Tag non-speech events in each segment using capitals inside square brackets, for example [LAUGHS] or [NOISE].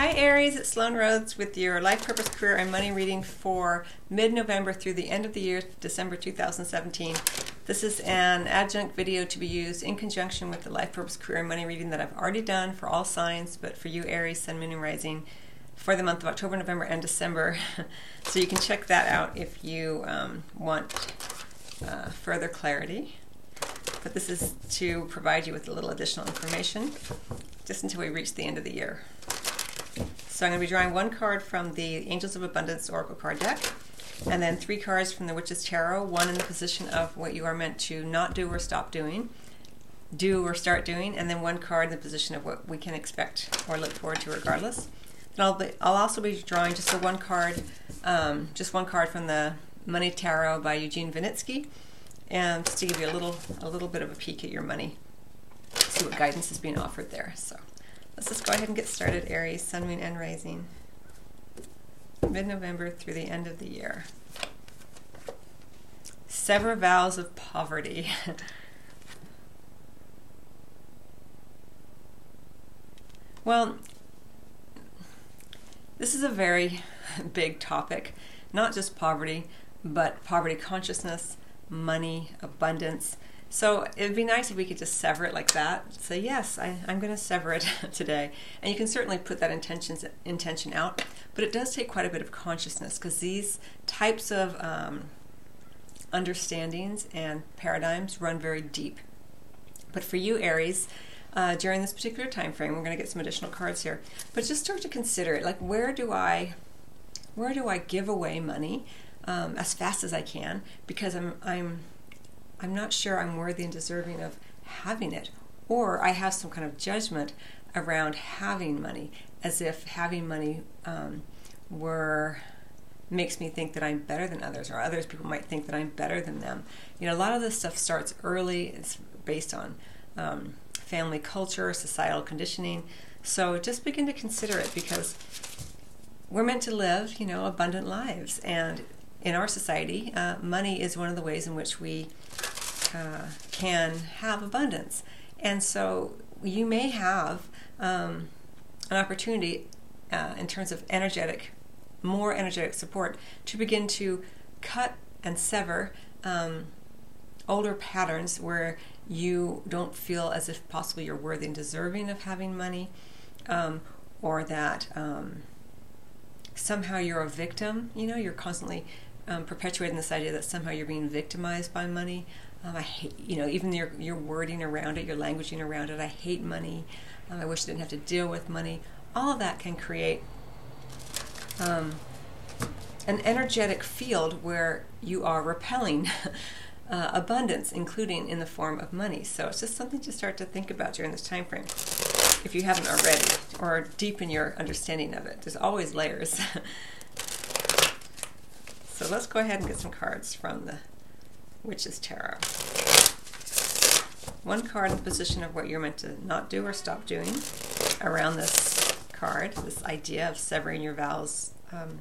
Hi Aries, it's Sloan Rhodes with your Life Purpose, Career, and Money reading for mid-November through the end of the year, December 2017. This is an adjunct video to be used in conjunction with the Life Purpose, Career, and Money reading that I've already done for all signs, but for you Aries, Sun, Moon, and Rising for the month of October, November, and December. [LAUGHS] so you can check that out if you um, want uh, further clarity. But this is to provide you with a little additional information just until we reach the end of the year. So I'm going to be drawing one card from the Angels of Abundance Oracle card deck, and then three cards from the Witch's Tarot, one in the position of what you are meant to not do or stop doing, do or start doing, and then one card in the position of what we can expect or look forward to regardless. And I'll, be, I'll also be drawing just a one card, um, just one card from the Money Tarot by Eugene Vinitsky, and just to give you a little, a little bit of a peek at your money, see what guidance is being offered there. So. Let's just go ahead and get started, Aries, Sun, Moon, and Rising. Mid-November through the end of the year. Sever vows of poverty. [LAUGHS] well, this is a very [LAUGHS] big topic. Not just poverty, but poverty consciousness, money, abundance, so it would be nice if we could just sever it like that. Say, yes, I, am going to sever it [LAUGHS] today. And you can certainly put that intention, intention out, but it does take quite a bit of consciousness because these types of um, understandings and paradigms run very deep. But for you, Aries, uh, during this particular time frame, we're going to get some additional cards here. But just start to consider it. Like, where do I, where do I give away money um, as fast as I can? Because I'm, I'm I'm not sure I'm worthy and deserving of having it. Or I have some kind of judgment around having money, as if having money um, were makes me think that I'm better than others, or others people might think that I'm better than them. You know, a lot of this stuff starts early. It's based on um, family culture, societal conditioning. So just begin to consider it because we're meant to live, you know, abundant lives, and in our society, uh, money is one of the ways in which we uh, can have abundance. And so you may have um, an opportunity uh, in terms of energetic, more energetic support to begin to cut and sever um, older patterns where you don't feel as if possibly you're worthy and deserving of having money, um, or that um, somehow you're a victim. You know, you're constantly um, perpetuating this idea that somehow you're being victimized by money. Um, I hate, you know, even your your wording around it, your languaging around it. I hate money. Um, I wish I didn't have to deal with money. All of that can create um, an energetic field where you are repelling [LAUGHS] uh, abundance, including in the form of money. So it's just something to start to think about during this time frame, if you haven't already, or deepen your understanding of it. There's always layers. [LAUGHS] so let's go ahead and get some cards from the Witch's Tarot. One card in the position of what you're meant to not do or stop doing around this card, this idea of severing your vows um,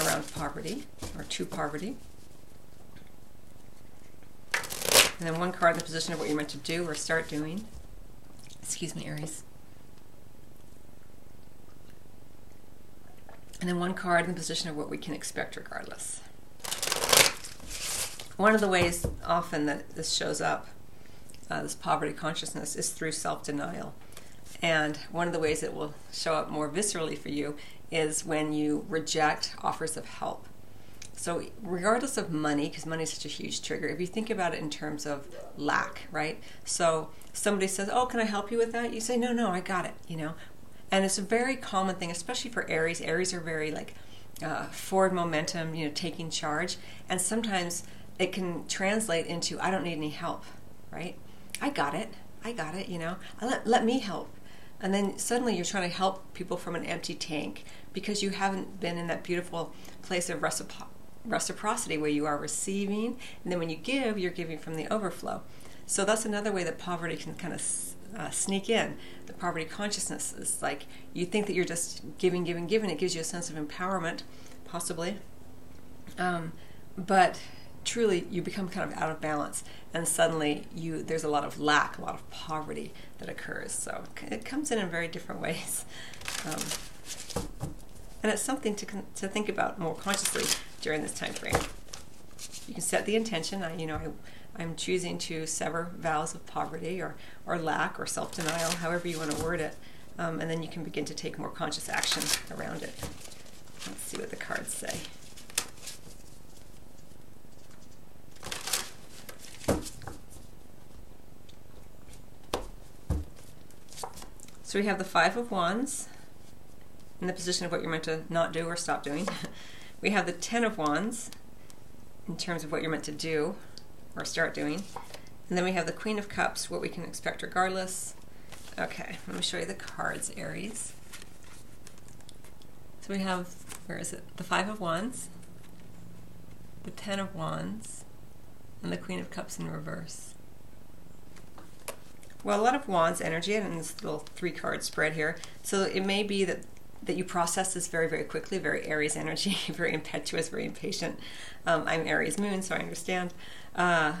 around poverty or to poverty. And then one card in the position of what you're meant to do or start doing. Excuse me, Aries. And then one card in the position of what we can expect regardless. One of the ways often that this shows up, uh, this poverty consciousness, is through self denial. And one of the ways it will show up more viscerally for you is when you reject offers of help. So, regardless of money, because money is such a huge trigger, if you think about it in terms of lack, right? So, somebody says, Oh, can I help you with that? You say, No, no, I got it, you know? And it's a very common thing, especially for Aries. Aries are very like uh, forward momentum, you know, taking charge. And sometimes it can translate into I don't need any help, right? I got it. I got it, you know. Let, let me help. And then suddenly you're trying to help people from an empty tank because you haven't been in that beautiful place of recipro- reciprocity where you are receiving, and then when you give, you're giving from the overflow. So that's another way that poverty can kind of uh, sneak in. The poverty consciousness is like you think that you're just giving, giving, giving. It gives you a sense of empowerment, possibly. Um, but truly you become kind of out of balance and suddenly you there's a lot of lack a lot of poverty that occurs so it comes in in very different [LAUGHS] ways um, and it's something to, to think about more consciously during this time frame you can set the intention I, you know I, i'm choosing to sever vows of poverty or, or lack or self-denial however you want to word it um, and then you can begin to take more conscious action around it. Let's see what the cards say. So we have the Five of Wands in the position of what you're meant to not do or stop doing. [LAUGHS] we have the Ten of Wands in terms of what you're meant to do or start doing. And then we have the Queen of Cups, what we can expect regardless. Okay, let me show you the cards, Aries. So we have, where is it? The Five of Wands, the Ten of Wands, and the Queen of Cups in reverse. Well, a lot of wands energy in this little three card spread here. So it may be that that you process this very, very quickly, very Aries energy, [LAUGHS] very impetuous, very impatient. Um, I'm Aries moon, so I understand. Uh,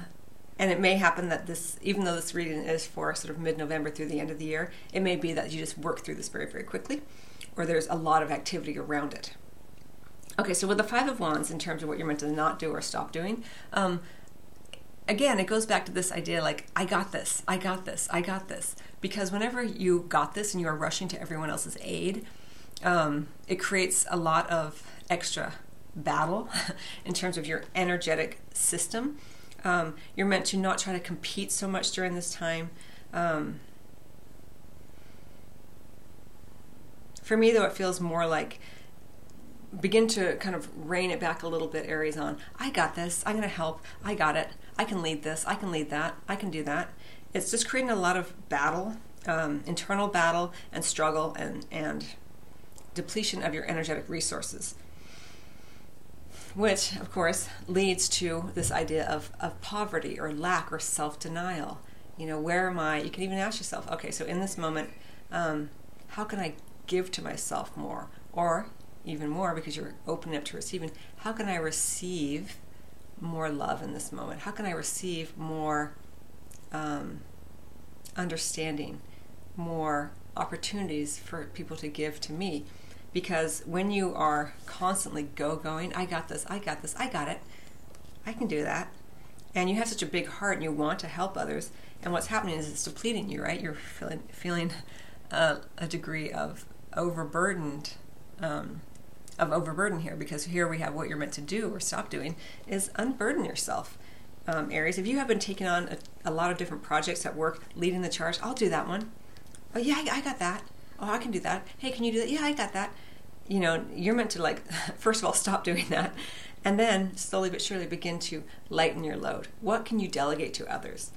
and it may happen that this, even though this reading is for sort of mid November through the end of the year, it may be that you just work through this very, very quickly, or there's a lot of activity around it. Okay, so with the Five of Wands, in terms of what you're meant to not do or stop doing, um, again, it goes back to this idea like, I got this, I got this, I got this. Because whenever you got this and you are rushing to everyone else's aid, um, it creates a lot of extra battle [LAUGHS] in terms of your energetic system. Um, you're meant to not try to compete so much during this time. Um, for me, though, it feels more like begin to kind of rein it back a little bit, Aries, on I got this, I'm going to help, I got it. I can lead this, I can lead that, I can do that. It's just creating a lot of battle, um, internal battle and struggle and, and depletion of your energetic resources. Which, of course, leads to this idea of, of poverty or lack or self denial. You know, where am I? You can even ask yourself, okay, so in this moment, um, how can I give to myself more? Or even more, because you're opening up to receiving, how can I receive more love in this moment? How can I receive more um, understanding, more opportunities for people to give to me? Because when you are constantly go going, I got this, I got this, I got it, I can do that, and you have such a big heart and you want to help others, and what's happening is it's depleting you, right? You're feeling feeling uh, a degree of overburdened um, of overburden here because here we have what you're meant to do or stop doing is unburden yourself. Um, Aries, if you have been taking on a, a, lot of different projects at work, leading the charge, I'll do that one. Oh, yeah, I, I got that. Oh, I can do that. Hey, can you do that? Yeah, I got that. You know, you're meant to, like, [LAUGHS] first of all, stop doing that. And then slowly but surely begin to lighten your load. What can you delegate to others?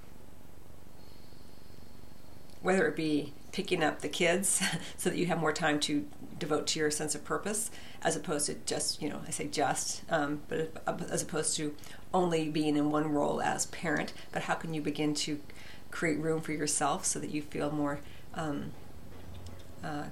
Whether it be picking up the kids [LAUGHS] so that you have more time to devote to your sense of purpose as opposed to just you know i say just um, but as opposed to only being in one role as parent but how can you begin to create room for yourself so that you feel more um, uh,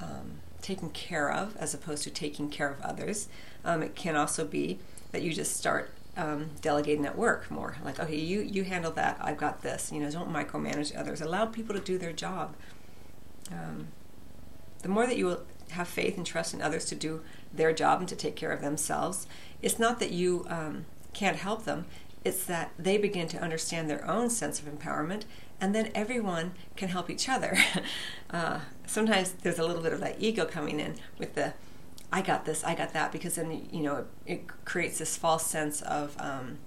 um, taken care of as opposed to taking care of others. Um, it can also be that you just start um, delegating at work more. Like okay you you handle that. I've got this. You know don't micromanage others. Allow people to do their job. Um, the more that you will have faith and trust in others to do their job and to take care of themselves, it's not that you um, can't help them, it's that they begin to understand their own sense of empowerment, and then everyone can help each other. [LAUGHS] uh, sometimes there's a little bit of that ego coming in with the I got this, I got that, because then you know it, it creates this false sense of um,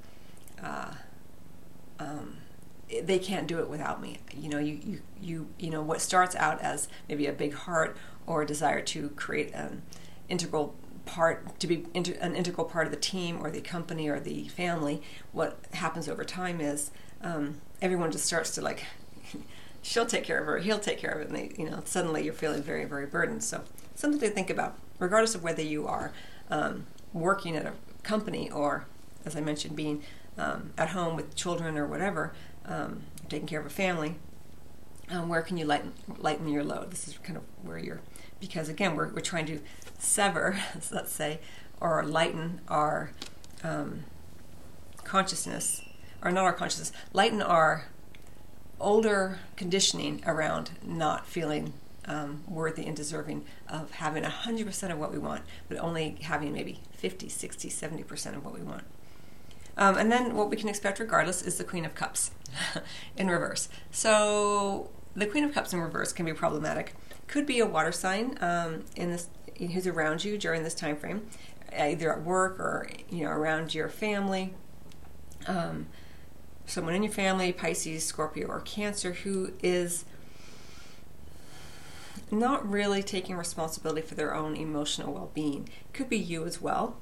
uh, um, they can't do it without me. You know, you, you, you, you know, what starts out as maybe a big heart or a desire to create an integral part, to be inter, an integral part of the team or the company or the family, what happens over time is um, everyone just starts to like, she'll take care of her, he'll take care of it, and they, you know, suddenly you're feeling very, very burdened. So something to think about, regardless of whether you are um, working at a company or, as I mentioned, being um, at home with children or whatever um, taking care of a family, um, where can you lighten lighten your load? This is kind of where you're, because again, we're we're trying to sever, [LAUGHS] let's say, or lighten our um, consciousness, or not our consciousness, lighten our older conditioning around not feeling um, worthy and deserving of having 100% of what we want, but only having maybe 50, 60, 70% of what we want. Um, and then what we can expect regardless is the Queen of Cups [LAUGHS] in reverse. So the Queen of Cups in reverse can be problematic. Could be a water sign um, in this who's around you during this time frame, either at work or you know around your family. Um, someone in your family, Pisces, Scorpio, or Cancer, who is not really taking responsibility for their own emotional well being. Could be you as well,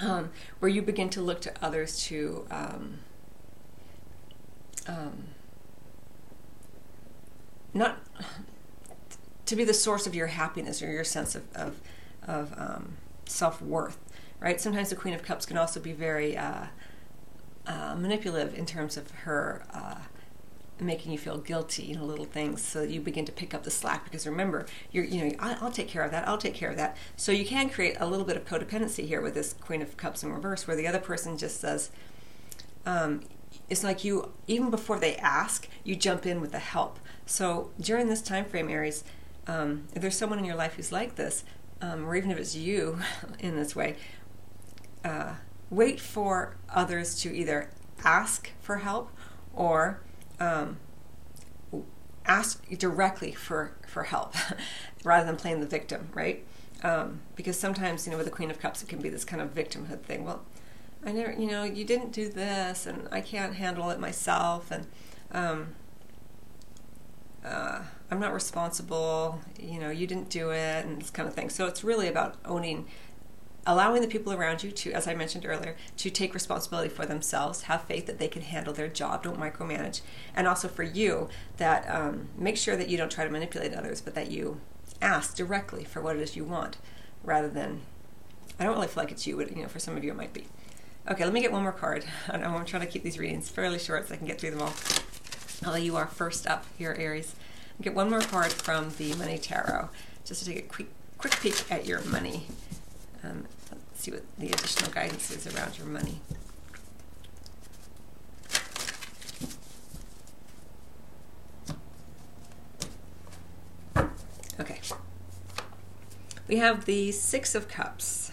um, where you begin to look to others to. Um, um, not to be the source of your happiness or your sense of, of, of um, self worth, right? Sometimes the Queen of Cups can also be very uh, uh, manipulative in terms of her uh, making you feel guilty, in little things, so that you begin to pick up the slack. Because remember, you're, you know, I'll, take care of that. I'll take care of that. So you can create a little bit of codependency here with this Queen of Cups in reverse, where the other person just says, um, it's like you even before they ask, you jump in with the help. So during this time frame, Aries, um, if there's someone in your life who's like this, um, or even if it's you [LAUGHS] in this way, uh, wait for others to either ask for help or um, ask directly for, for help [LAUGHS] rather than playing the victim, right? Um, because sometimes, you know, with the Queen of Cups, it can be this kind of victimhood thing. Well, I never, you know, you didn't do this, and I can't handle it myself, and um, uh, I'm not responsible. You know, you didn't do it, and this kind of thing. So it's really about owning allowing the people around you to, as I mentioned earlier, to take responsibility for themselves, have faith that they can handle their job, don't micromanage, and also for you that um, make sure that you don't try to manipulate others, but that you ask directly for what it is you want, rather than. I don't really feel like it's you, but you know, for some of you it might be. Okay, let me get one more card. [LAUGHS] I know I'm trying to keep these readings fairly short so I can get through them all. Although you are first up here, Aries. Get one more card from the Money Tarot, just to take a quick quick peek at your money. Um, see what the additional guidance is around your money. Okay. We have the Six of Cups.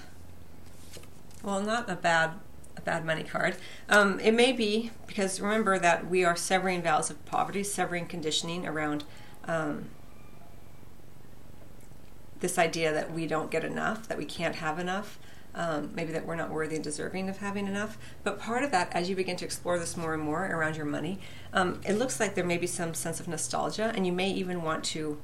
Well, not a bad a bad money card. Um, it may be because remember that we are severing vows of poverty, severing conditioning around um, this idea that we don't get enough, that we can't have enough um, maybe that we're not worthy and deserving of having enough. But part of that, as you begin to explore this more and more around your money, um, it looks like there may be some sense of nostalgia, and you may even want to.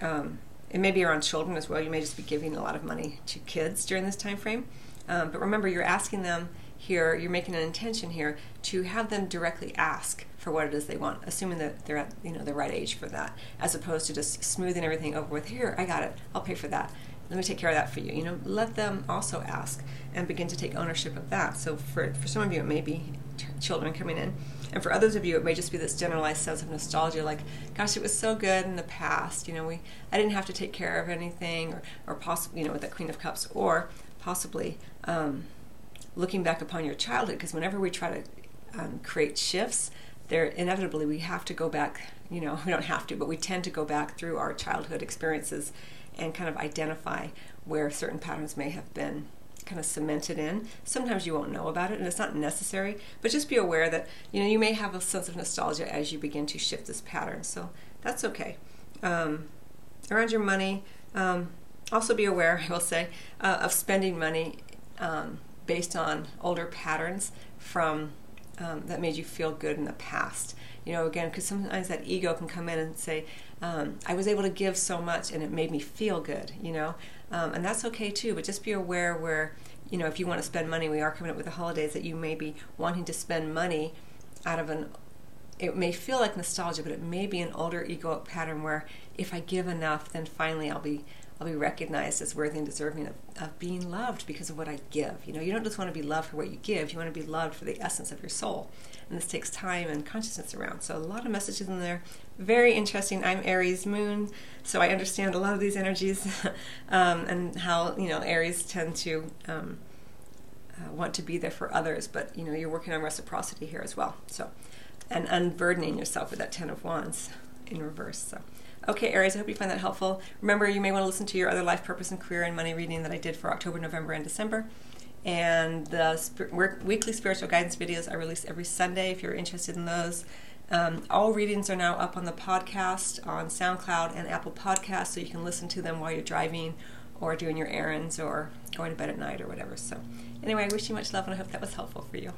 Um, it may be around children as well. You may just be giving a lot of money to kids during this time frame. Um, but remember, you're asking them here. You're making an intention here to have them directly ask for what it is they want, assuming that they're at you know the right age for that, as opposed to just smoothing everything over with here. I got it. I'll pay for that let me take care of that for you. You know, let them also ask and begin to take ownership of that. So for, for some of you, it may be children coming in. And for others of you, it may just be this generalized sense of nostalgia, like, gosh, it was so good in the past. You know, we I didn't have to take care of anything, or, or possibly, you know, with that Queen of Cups, or possibly um, looking back upon your childhood, because whenever we try to um, create shifts, there inevitably we have to go back. You know, [LAUGHS] we don't have to, but we tend to go back through our childhood experiences and kind of identify where certain patterns may have been kind of cemented in. Sometimes you won't know about it and it's not necessary, but just be aware that you know you may have a sense of nostalgia as you begin to shift this pattern. So that's okay. Um, around your money, um, also be aware, [LAUGHS] I will say, uh, of spending money um, based on older patterns from um, that made you feel good in the past. You know, again, because sometimes that ego can come in and say, um, I was able to give so much and it made me feel good, you know, um, and that's okay too. But just be aware where, you know, if you want to spend money, we are coming up with the holidays that you may be wanting to spend money out of an. It may feel like nostalgia, but it may be an older egoic pattern where if I give enough, then finally I'll be I'll be recognized as worthy and deserving of, of being loved because of what I give. You know, you don't just want to be loved for what you give, you want to be loved for the essence of your soul. And this takes time and consciousness around. So a lot of messages in there. Very interesting. I'm Aries moon, so I understand a lot of these energies [LAUGHS] um, and how, you know, Aries tend to um, uh, want to be there for others, but you know you're working on reciprocity here as well. So, and unburdening yourself with that Ten of Wands in reverse. So, okay, Aries, I hope you find that helpful. Remember, you may want to listen to your other life purpose and career and money reading that I did for October, November, and December. And the sp- weekly spiritual guidance videos I release every Sunday if you're interested in those. Um, all readings are now up on the podcast on SoundCloud and Apple Podcasts, so you can listen to them while you're driving or doing your errands or going to bed at night or whatever. So, anyway, I wish you much love and I hope that was helpful for you.